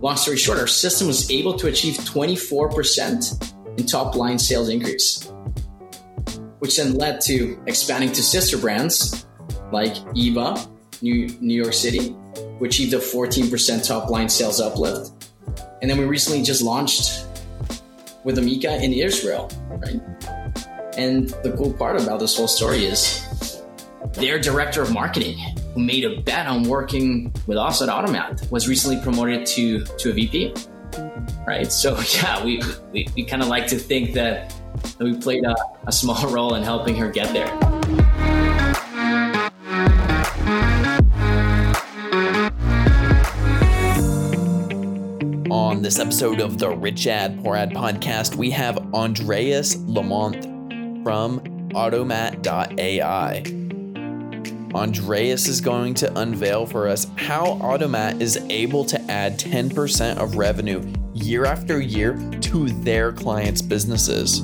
long story short, our system was able to achieve 24% in top line sales increase, which then led to expanding to sister brands like Eva, New, New York City, which achieved a 14% top line sales uplift. And then we recently just launched with Amika in Israel, right? And the cool part about this whole story is their director of marketing, who made a bet on working with us at Automat, was recently promoted to to a VP. Right. So yeah, we we, we kind of like to think that, that we played a, a small role in helping her get there. On this episode of the Rich Ad Poor Ad podcast, we have Andreas Lamont from Automat.ai. Andreas is going to unveil for us how Automat is able to add 10% of revenue year after year to their clients' businesses,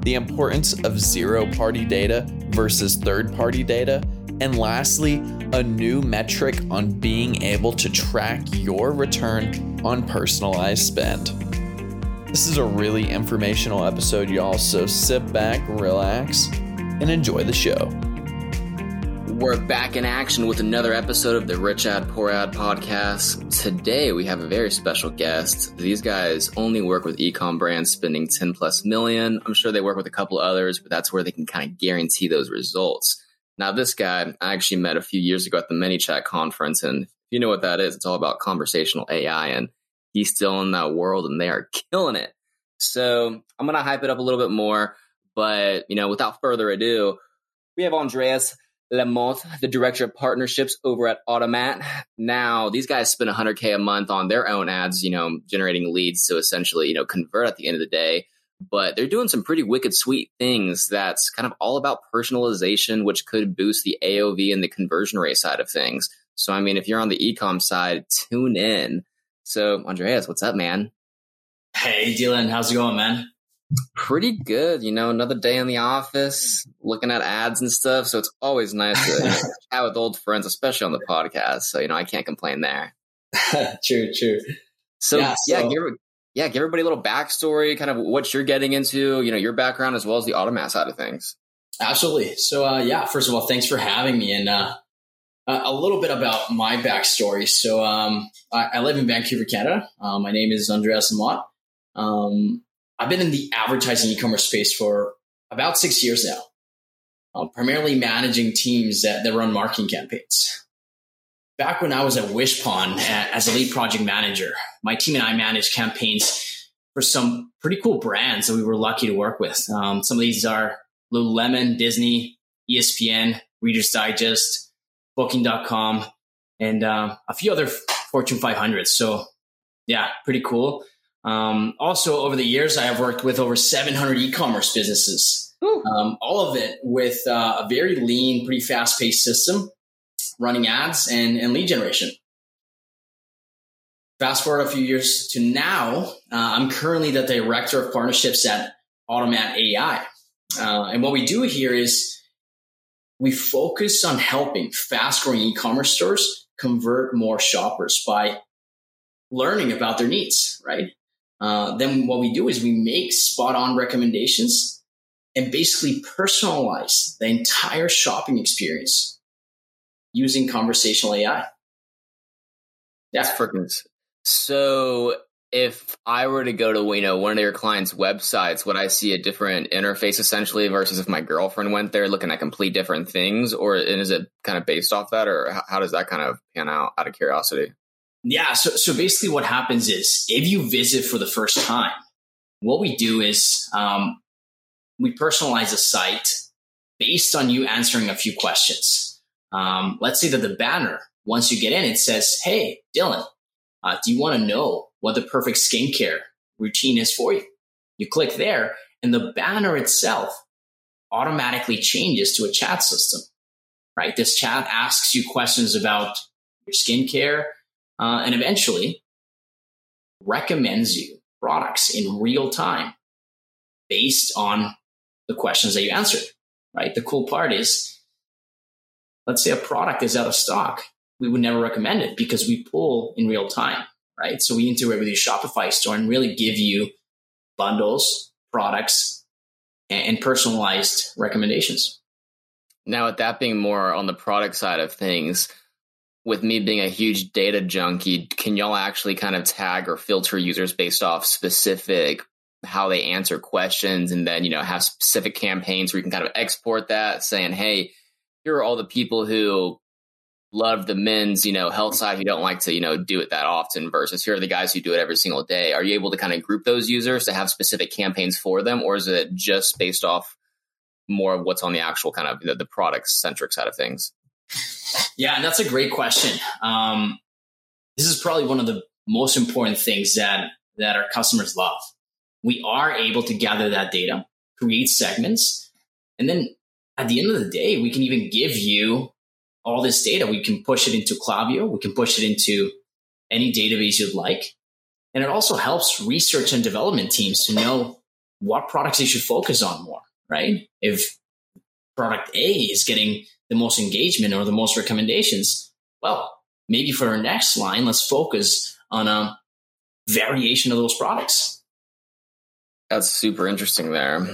the importance of zero party data versus third party data, and lastly, a new metric on being able to track your return on personalized spend. This is a really informational episode, y'all, so sit back, relax, and enjoy the show. We're back in action with another episode of the Rich Ad Poor Ad podcast. Today we have a very special guest. These guys only work with ecom brands spending 10 plus million. I'm sure they work with a couple others, but that's where they can kind of guarantee those results. Now, this guy I actually met a few years ago at the ManyChat conference, and if you know what that is, it's all about conversational AI, and he's still in that world, and they are killing it. So I'm gonna hype it up a little bit more, but you know, without further ado, we have Andreas Lamont, the director of partnerships over at Automat. Now, these guys spend 100k a month on their own ads, you know, generating leads to essentially, you know, convert at the end of the day but they're doing some pretty wicked sweet things that's kind of all about personalization, which could boost the AOV and the conversion rate side of things. So, I mean, if you're on the ecom side, tune in. So, Andreas, what's up, man? Hey, Dylan, how's it going, man? Pretty good. You know, another day in the office, looking at ads and stuff. So, it's always nice to chat with old friends, especially on the podcast. So, you know, I can't complain there. true, true. So, yeah, so, yeah give, yeah, give everybody a little backstory, kind of what you're getting into, you know, your background as well as the automat side of things. Absolutely. So, uh, yeah, first of all, thanks for having me. And uh, a little bit about my backstory. So, um, I, I, live in Vancouver, Canada. Uh, my name is Andreas Amott. Um, I've been in the advertising e-commerce space for about six years now, uh, primarily managing teams that, that run marketing campaigns back when I was at Wishpond as a lead project manager, my team and I managed campaigns for some pretty cool brands that we were lucky to work with. Um, some of these are Lululemon, Disney, ESPN, Reader's Digest, Booking.com, and um, a few other Fortune 500s. So, yeah, pretty cool. Um, also, over the years, I have worked with over 700 e-commerce businesses. Um, all of it with uh, a very lean, pretty fast-paced system running ads and, and lead generation. Fast forward a few years to now, uh, I'm currently the director of partnerships at Automat AI. Uh, and what we do here is we focus on helping fast growing e commerce stores convert more shoppers by learning about their needs, right? Uh, then what we do is we make spot on recommendations and basically personalize the entire shopping experience using conversational AI. Yeah. That's freaking. So if I were to go to you know one of your clients' websites, would I see a different interface essentially versus if my girlfriend went there looking at complete different things, or is it kind of based off that, or how does that kind of pan out? Out of curiosity. Yeah. So so basically, what happens is if you visit for the first time, what we do is um, we personalize a site based on you answering a few questions. Um, let's say that the banner, once you get in, it says, Hey, Dylan, uh, do you want to know what the perfect skincare routine is for you? You click there, and the banner itself automatically changes to a chat system, right? This chat asks you questions about your skincare uh, and eventually recommends you products in real time based on the questions that you answered, right? The cool part is let's say a product is out of stock, we would never recommend it because we pull in real time, right? So we integrate with your Shopify store and really give you bundles, products, and personalized recommendations. Now, with that being more on the product side of things, with me being a huge data junkie, can y'all actually kind of tag or filter users based off specific how they answer questions and then, you know, have specific campaigns where you can kind of export that saying, hey, here are all the people who love the men's, you know, health side who don't like to, you know, do it that often versus here are the guys who do it every single day. Are you able to kind of group those users to have specific campaigns for them or is it just based off more of what's on the actual kind of the, the product centric side of things? Yeah, and that's a great question. Um, this is probably one of the most important things that that our customers love. We are able to gather that data, create segments, and then at the end of the day, we can even give you all this data. We can push it into Klaviyo, we can push it into any database you'd like. And it also helps research and development teams to know what products they should focus on more, right? If product A is getting the most engagement or the most recommendations, well, maybe for our next line, let's focus on a variation of those products. That's super interesting there.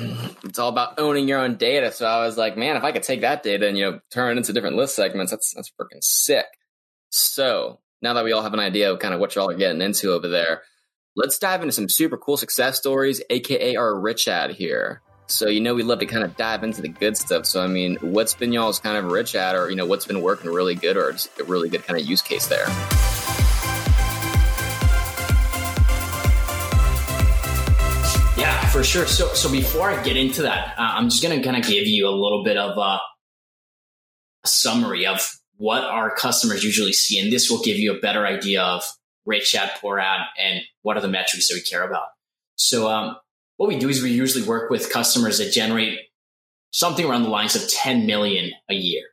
It's all about owning your own data. So I was like, man, if I could take that data and, you know, turn it into different list segments, that's, that's freaking sick. So now that we all have an idea of kind of what y'all are getting into over there, let's dive into some super cool success stories, AKA our rich ad here. So, you know, we love to kind of dive into the good stuff. So, I mean, what's been y'all's kind of rich ad, or, you know, what's been working really good, or just a really good kind of use case there? Yeah, for sure. So, so before I get into that, uh, I'm just to kind of give you a little bit of a, a summary of what our customers usually see. And this will give you a better idea of rich ad, poor ad, and what are the metrics that we care about. So, um, what we do is we usually work with customers that generate something around the lines of 10 million a year,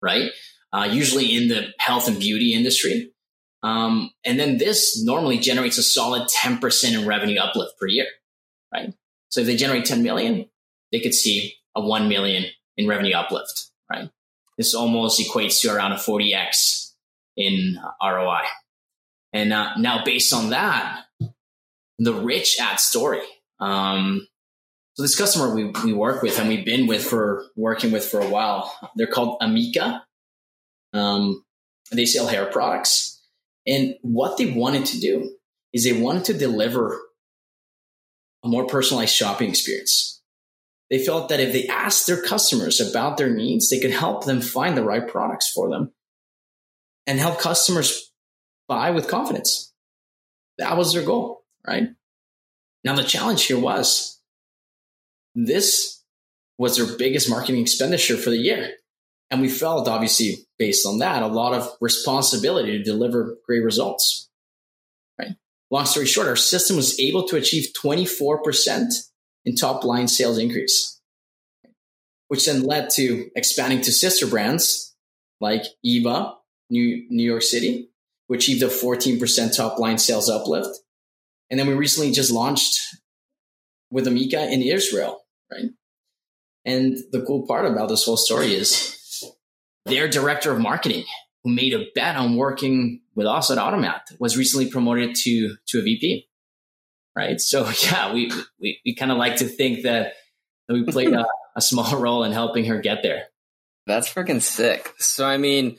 right? Uh, usually in the health and beauty industry. Um, and then this normally generates a solid 10% in revenue uplift per year, right? So if they generate 10 million, they could see a 1 million in revenue uplift, right? This almost equates to around a 40x in ROI. And uh, now, based on that, the rich ad story. Um, so this customer we, we work with and we've been with for working with for a while, they're called Amika. Um, they sell hair products. And what they wanted to do is they wanted to deliver a more personalized shopping experience. They felt that if they asked their customers about their needs, they could help them find the right products for them and help customers buy with confidence. That was their goal right? Now, the challenge here was this was their biggest marketing expenditure for the year. And we felt, obviously, based on that, a lot of responsibility to deliver great results. Right. Long story short, our system was able to achieve 24% in top line sales increase, which then led to expanding to sister brands like Eva, New, New York City, who achieved a 14% top line sales uplift. And then we recently just launched with Amika in Israel, right? And the cool part about this whole story is their director of marketing, who made a bet on working with us at Automat, was recently promoted to to a VP. Right. So yeah, we we, we kind of like to think that, that we played a, a small role in helping her get there. That's freaking sick. So I mean,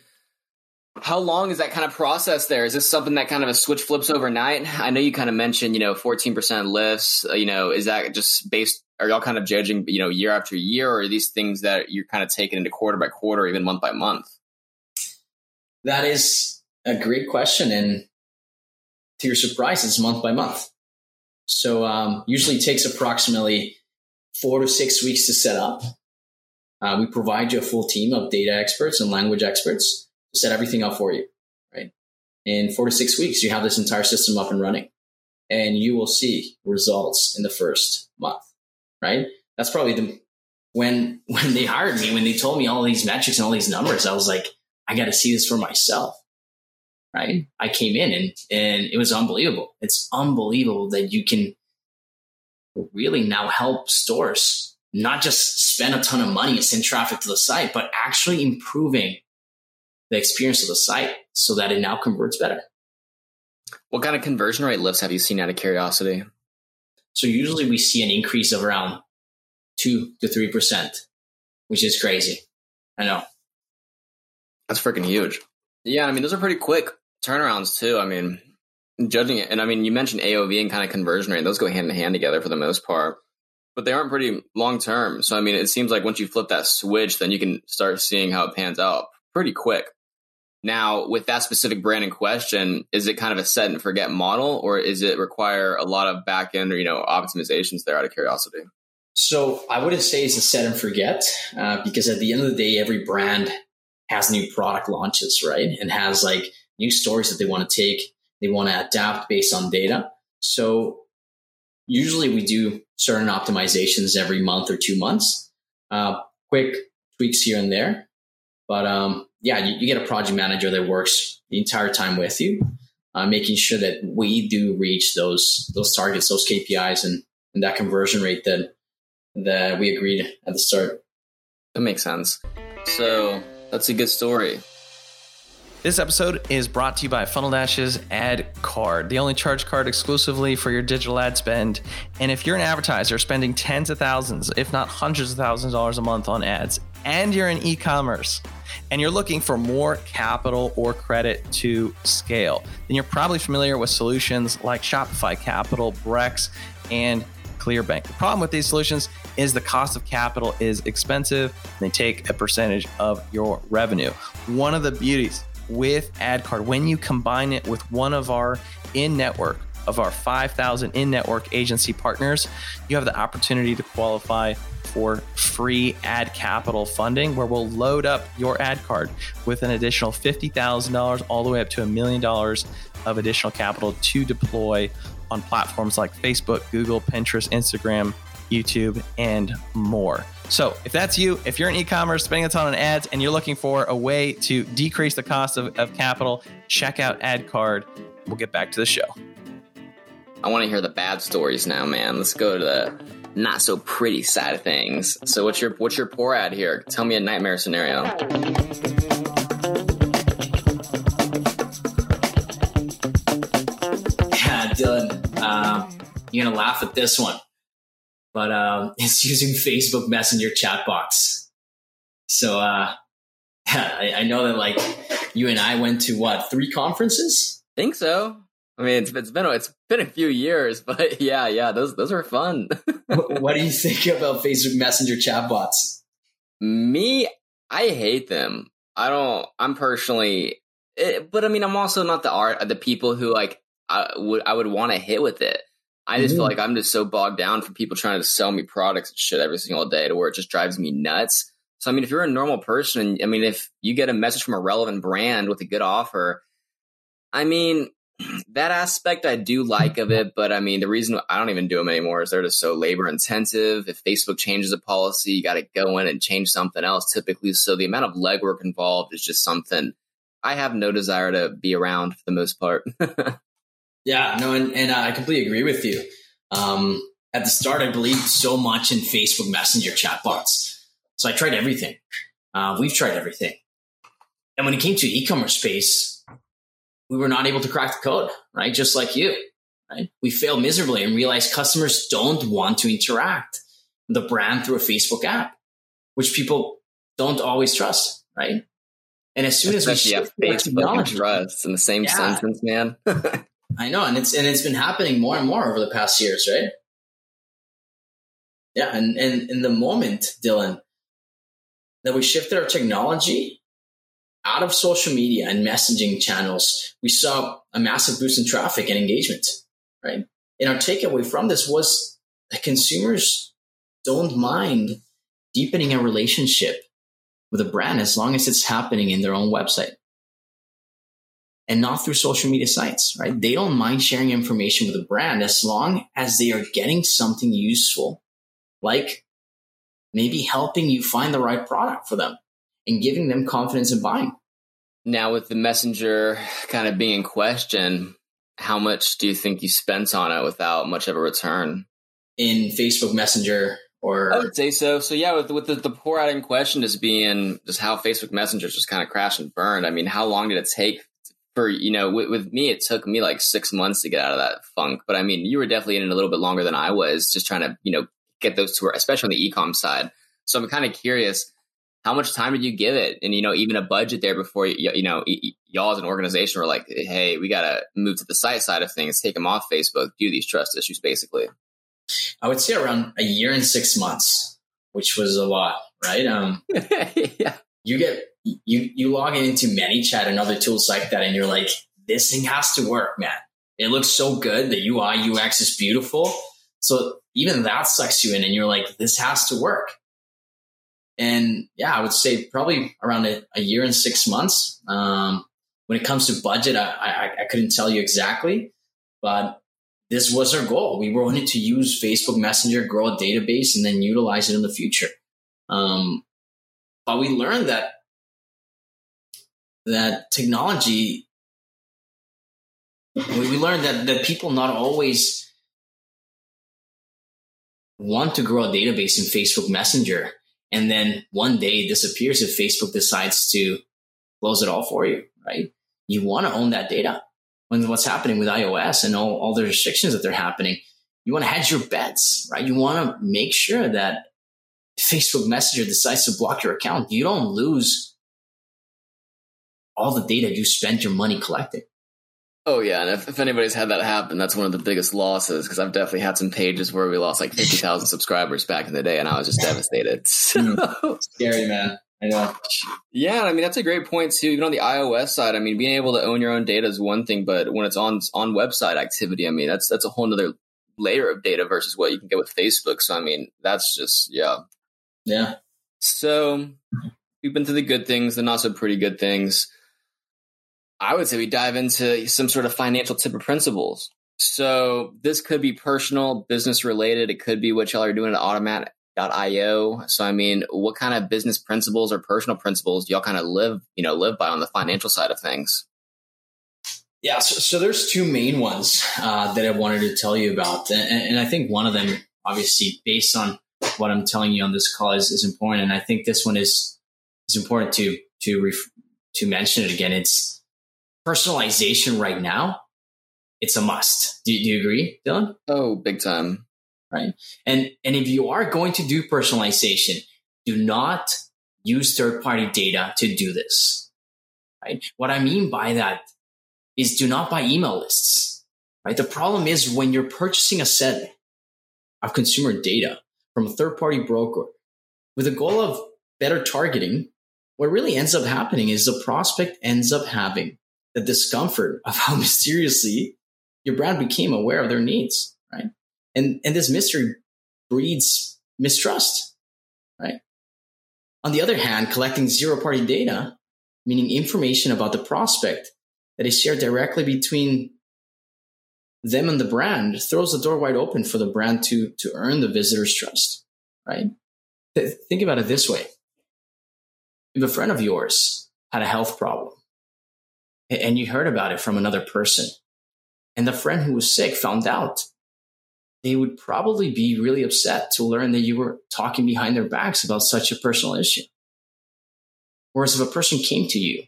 how long is that kind of process there? Is this something that kind of a switch flips overnight? I know you kind of mentioned, you know, 14% lifts, uh, you know, is that just based, are y'all kind of judging, you know, year after year or are these things that you're kind of taking into quarter by quarter, even month by month? That is a great question. And to your surprise, it's month by month. So um, usually takes approximately four to six weeks to set up. Uh, we provide you a full team of data experts and language experts set everything up for you, right? In four to six weeks, you have this entire system up and running and you will see results in the first month, right? That's probably the, when, when they hired me, when they told me all these metrics and all these numbers, I was like, I got to see this for myself. Right. I came in and, and it was unbelievable. It's unbelievable that you can really now help stores not just spend a ton of money and send traffic to the site, but actually improving the experience of the site so that it now converts better. What kind of conversion rate lifts have you seen out of curiosity? So usually we see an increase of around two to three percent, which is crazy. I know. That's freaking huge. Yeah, I mean those are pretty quick turnarounds too. I mean, judging it, and I mean you mentioned AOV and kind of conversion rate; those go hand in hand together for the most part. But they aren't pretty long term. So I mean, it seems like once you flip that switch, then you can start seeing how it pans out pretty quick. Now, with that specific brand in question, is it kind of a set and forget model, or is it require a lot of back end or you know optimizations there? Out of curiosity. So I wouldn't say it's a set and forget uh, because at the end of the day, every brand has new product launches, right? And has like new stories that they want to take, they want to adapt based on data. So usually we do certain optimizations every month or two months, uh, quick tweaks here and there. But um, yeah, you, you, get a project manager that works the entire time with you, uh, making sure that we do reach those those targets, those KPIs, and, and that conversion rate that that we agreed at the start. That makes sense. So that's a good story. This episode is brought to you by Funnel Dash's Ad Card, the only charge card exclusively for your digital ad spend. And if you're an advertiser spending tens of thousands, if not hundreds of thousands of dollars a month on ads, and you're in e commerce, and you're looking for more capital or credit to scale, then you're probably familiar with solutions like Shopify Capital, Brex, and Clearbanc. The problem with these solutions is the cost of capital is expensive. they take a percentage of your revenue. One of the beauties with AdCard, when you combine it with one of our in network of our 5,000 in network agency partners, you have the opportunity to qualify for free ad capital funding, where we'll load up your ad card with an additional $50,000 all the way up to a million dollars of additional capital to deploy on platforms like Facebook, Google, Pinterest, Instagram, YouTube, and more. So, if that's you, if you're in e commerce, spending a ton on ads, and you're looking for a way to decrease the cost of, of capital, check out AdCard. We'll get back to the show. I want to hear the bad stories now, man. Let's go to the not so pretty side of things. So, what's your what's your poor ad here? Tell me a nightmare scenario. Yeah, Dylan, uh, you're gonna laugh at this one but um, it's using Facebook Messenger chatbots. So uh, I, I, know that like you and I went to what three conferences? think so. I mean, it's, it's been it's been a few years, but yeah, yeah, those those were fun. what, what do you think about Facebook Messenger chatbots? Me, I hate them. I don't. I'm personally, it, eh, but I mean, I'm also not the art of the people who like I would I would want to hit with it. I just mm-hmm. feel like I'm just so bogged down from people trying to sell me products and shit every single day to where it just drives me nuts. So I mean, if you're a normal person, I mean, if you get a message from a relevant brand with a good offer, I mean, that aspect I do like of it, but I mean, the reason I don't even do them anymore is they're just so labor intensive. If Facebook changes a policy, you got to go in and change something else typically. So the amount of legwork involved is just something I have no desire to be around for the most part. Yeah, no, and, and I completely agree with you. Um, at the start, I believed so much in Facebook Messenger chatbots. So I tried everything. Uh, we've tried everything. And when it came to e-commerce space, we were not able to crack the code, right? Just like you, right? We failed miserably and realized customers don't want to interact the brand through a Facebook app, which people don't always trust, right? And as soon Especially as we shift Facebook and trust in the same yeah. sentence, man. I know, and it's and it's been happening more and more over the past years, right? Yeah, and and in the moment, Dylan, that we shifted our technology out of social media and messaging channels, we saw a massive boost in traffic and engagement, right? And our takeaway from this was that consumers don't mind deepening a relationship with a brand as long as it's happening in their own website and not through social media sites, right? They don't mind sharing information with a brand as long as they are getting something useful, like maybe helping you find the right product for them and giving them confidence in buying. Now, with the messenger kind of being in question, how much do you think you spent on it without much of a return? In Facebook Messenger or I would say so. So yeah, with with the, the poor ad in question just being just how Facebook Messenger just kind of crashed and burned. I mean, how long did it take for you know with, with, me it took me like six months to get out of that funk but i mean you were definitely in it a little bit longer than i was just trying to you know get those to work especially on the ecom side so i'm kind of curious how much time did you give it and you know even a budget there before you, you know y- y'all as an organization were like hey we gotta move to the site side of things take them off facebook do these trust issues basically i would say around a year and six months which was a lot right um yeah you get you you log into ManyChat and other tools like that, and you're like, this thing has to work, man. It looks so good. The UI UX is beautiful. So even that sucks you in, and you're like, this has to work. And yeah, I would say probably around a, a year and six months. Um, when it comes to budget, I, I, I couldn't tell you exactly, but this was our goal. We wanted to use Facebook Messenger, grow a database, and then utilize it in the future. Um, but we learned that that technology we learned that, that people not always want to grow a database in Facebook Messenger and then one day disappears if Facebook decides to close it all for you, right? You want to own that data. When what's happening with iOS and all, all the restrictions that they're happening, you want to hedge your bets, right? You want to make sure that Facebook Messenger decides to block your account, you don't lose all the data you spent your money collecting. Oh yeah, and if, if anybody's had that happen, that's one of the biggest losses because I've definitely had some pages where we lost like fifty thousand subscribers back in the day, and I was just devastated. So. Hmm. Scary, man. I know. Yeah, I mean that's a great point too. Even on the iOS side, I mean, being able to own your own data is one thing, but when it's on on website activity, I mean, that's that's a whole other layer of data versus what you can get with Facebook. So I mean, that's just yeah, yeah. So we've been through the good things, the not so pretty good things. I would say we dive into some sort of financial tip of principles. So this could be personal, business related. It could be what y'all are doing at automat.io. So I mean, what kind of business principles or personal principles do y'all kind of live, you know, live by on the financial side of things? Yeah, so, so there's two main ones uh, that I wanted to tell you about, and, and, I think one of them, obviously, based on what I'm telling you on this call, is, is important, and I think this one is is important to to ref- to mention it again. It's personalization right now, it's a must. Do, do you agree, Dylan? Oh, big time. Right. And and if you are going to do personalization, do not use third party data to do this. Right. What I mean by that is do not buy email lists. Right. The problem is when you're purchasing a set of consumer data from a third party broker with the goal of better targeting, what really ends up happening is the prospect ends up having the discomfort of how mysteriously your brand became aware of their needs, right? And and this mystery breeds mistrust, right? On the other hand, collecting zero party data, meaning information about the prospect that is shared directly between them and the brand, throws the door wide open for the brand to to earn the visitor's trust, right? Think about it this way. If a friend of yours had a health problem and you heard about it from another person, and the friend who was sick found out, they would probably be really upset to learn that you were talking behind their backs about such a personal issue. Whereas if a person came to you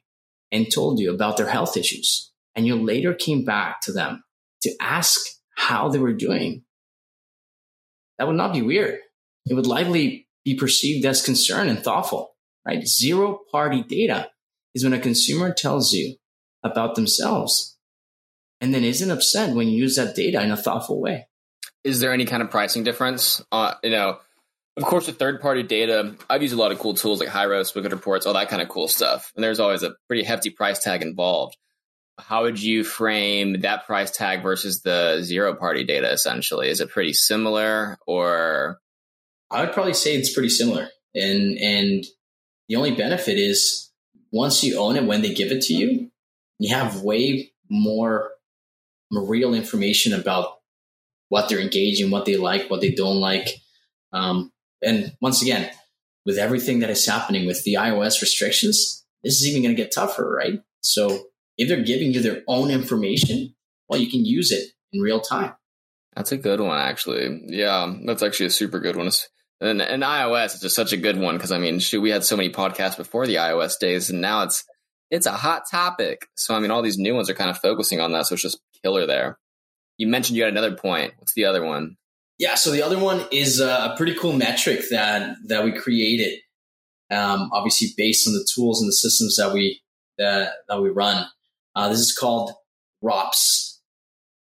and told you about their health issues, and you later came back to them to ask how they were doing, that would not be weird. It would likely be perceived as concern and thoughtful, right? Zero party data is when a consumer tells you about themselves and then isn't upset when you use that data in a thoughtful way. Is there any kind of pricing difference? Uh, you know, of course, with third party data, I've used a lot of cool tools like Hyros, Wicked Reports, all that kind of cool stuff. And there's always a pretty hefty price tag involved. How would you frame that price tag versus the zero party data essentially? Is it pretty similar or? I would probably say it's pretty similar. And, and the only benefit is once you own it, when they give it to you, you have way more real information about what they're engaging, what they like, what they don't like. Um, and once again, with everything that is happening with the iOS restrictions, this is even going to get tougher, right? So if they're giving you their own information, well, you can use it in real time. That's a good one, actually. Yeah, that's actually a super good one. And, and iOS is just such a good one because I mean, shoot, we had so many podcasts before the iOS days, and now it's it's a hot topic. So I mean, all these new ones are kind of focusing on that. So it's just killer there. You mentioned you had another point. What's the other one? Yeah, so the other one is a pretty cool metric that that we created, um, obviously based on the tools and the systems that we that that we run. Uh, this is called ROPS,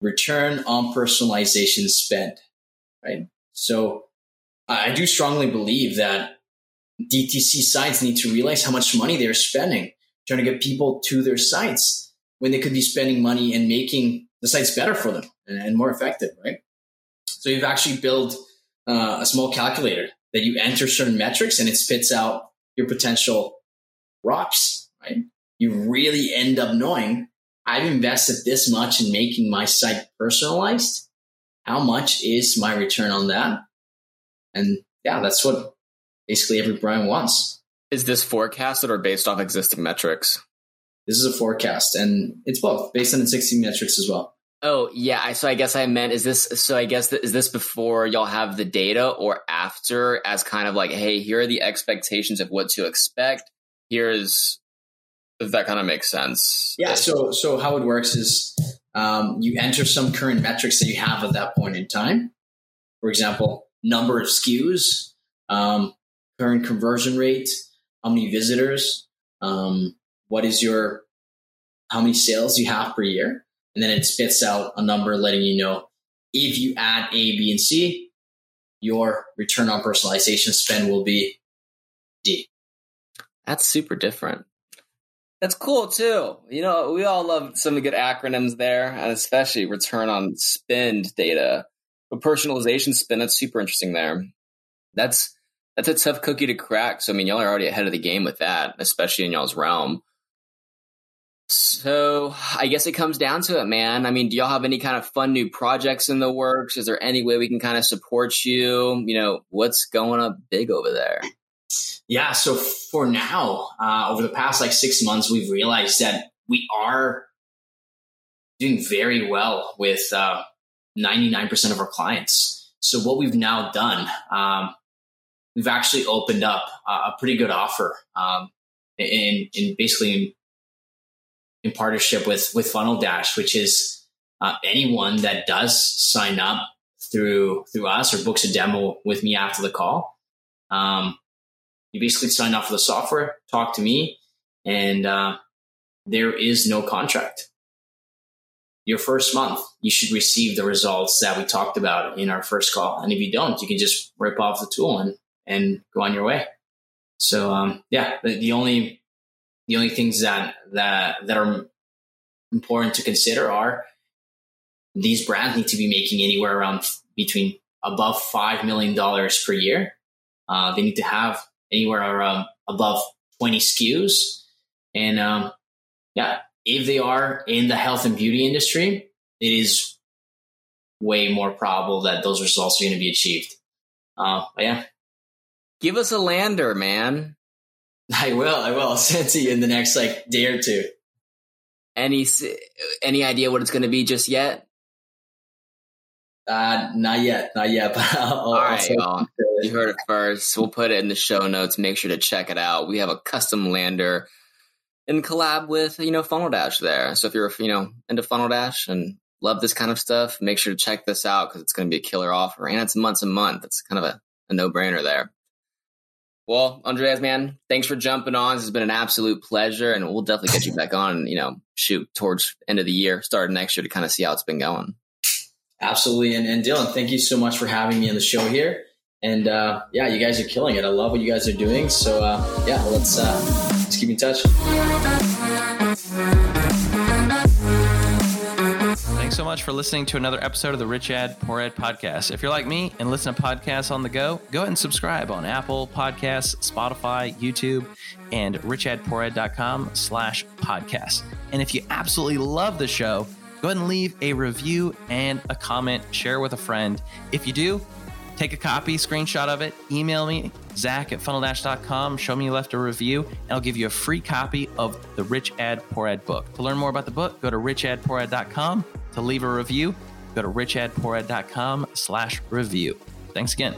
Return on Personalization Spend. Right. So I do strongly believe that DTC sites need to realize how much money they're spending trying to get people to their sites when they could be spending money and making the sites better for them and, more effective, right? So you've actually built uh, a small calculator that you enter certain metrics and it spits out your potential ROPS, right? You really end up knowing I've invested this much in making my site personalized. How much is my return on that? And yeah, that's what basically every brand wants. Is this forecasted or based off existing metrics? This is a forecast and it's both based on existing metrics as well. Oh yeah, I, so I guess I meant is this so I guess th- is this before y'all have the data or after as kind of like hey here are the expectations of what to expect here's if that kind of makes sense. Yeah, so so how it works is um, you enter some current metrics that you have at that point in time. For example, number of SKUs, um, current conversion rate, how many visitors, um, what is your how many sales you have per year and then it spits out a number letting you know if you add A, B, and C, your return on personalization spend will be D. That's super different. That's cool too. You know, we all love some good acronyms there, and especially return on spend data. But personalization spend, that's super interesting there. That's that's a tough cookie to crack. So I mean, y'all are already ahead of the game with that, especially in y'all's realm. So I guess it comes down to it, man. I mean, do y'all have any kind of fun new projects in the works? Is there any way we can kind of support you? You know, what's going up big over there? Yeah. So for now, uh, over the past like six months, we've realized that we are doing very well with uh, 99% of our clients. So what we've now done, um, we've actually opened up a pretty good offer um, in, in basically in partnership with with Funnel Dash, which is uh, anyone that does sign up through through us or books a demo with me after the call. Um, you basically sign up for the software, talk to me, and uh, there is no contract. Your first month, you should receive the results that we talked about in our first call, and if you don't, you can just rip off the tool and and go on your way. So um, yeah, the, the only the only things that that that are important to consider are these brands need to be making anywhere around between above five million dollars per year. Uh, they need to have anywhere around above twenty SKUs, and um, yeah, if they are in the health and beauty industry, it is way more probable that those results are going to be achieved. Uh, yeah, give us a lander, man. I will. I will. I'll send it to you in the next like day or two. Any any idea what it's going to be just yet? Uh, not yet, not yet. But I'll, All right, well, you heard it first. We'll put it in the show notes. Make sure to check it out. We have a custom lander in collab with you know Funnel Dash there. So if you're you know into Funnel Dash and love this kind of stuff, make sure to check this out because it's going to be a killer offer and it's months and month. It's kind of a, a no brainer there. Well, Andreas, man, thanks for jumping on. This has been an absolute pleasure, and we'll definitely get you back on. You know, shoot towards end of the year, start next year to kind of see how it's been going. Absolutely, and, and Dylan, thank you so much for having me on the show here. And uh, yeah, you guys are killing it. I love what you guys are doing. So uh, yeah, let's uh, let's keep in touch. So much for listening to another episode of the Rich Ad Poor Ad podcast. If you're like me and listen to podcasts on the go, go ahead and subscribe on Apple Podcasts, Spotify, YouTube, and richadpoorad.com slash podcast. And if you absolutely love the show, go ahead and leave a review and a comment, share with a friend. If you do, take a copy, screenshot of it, email me, zach at funneldash.com, show me you left a review, and I'll give you a free copy of the Rich Ad Poor Ad book. To learn more about the book, go to richadpoorad.com to leave a review, go to richadpoorad.com slash review. Thanks again.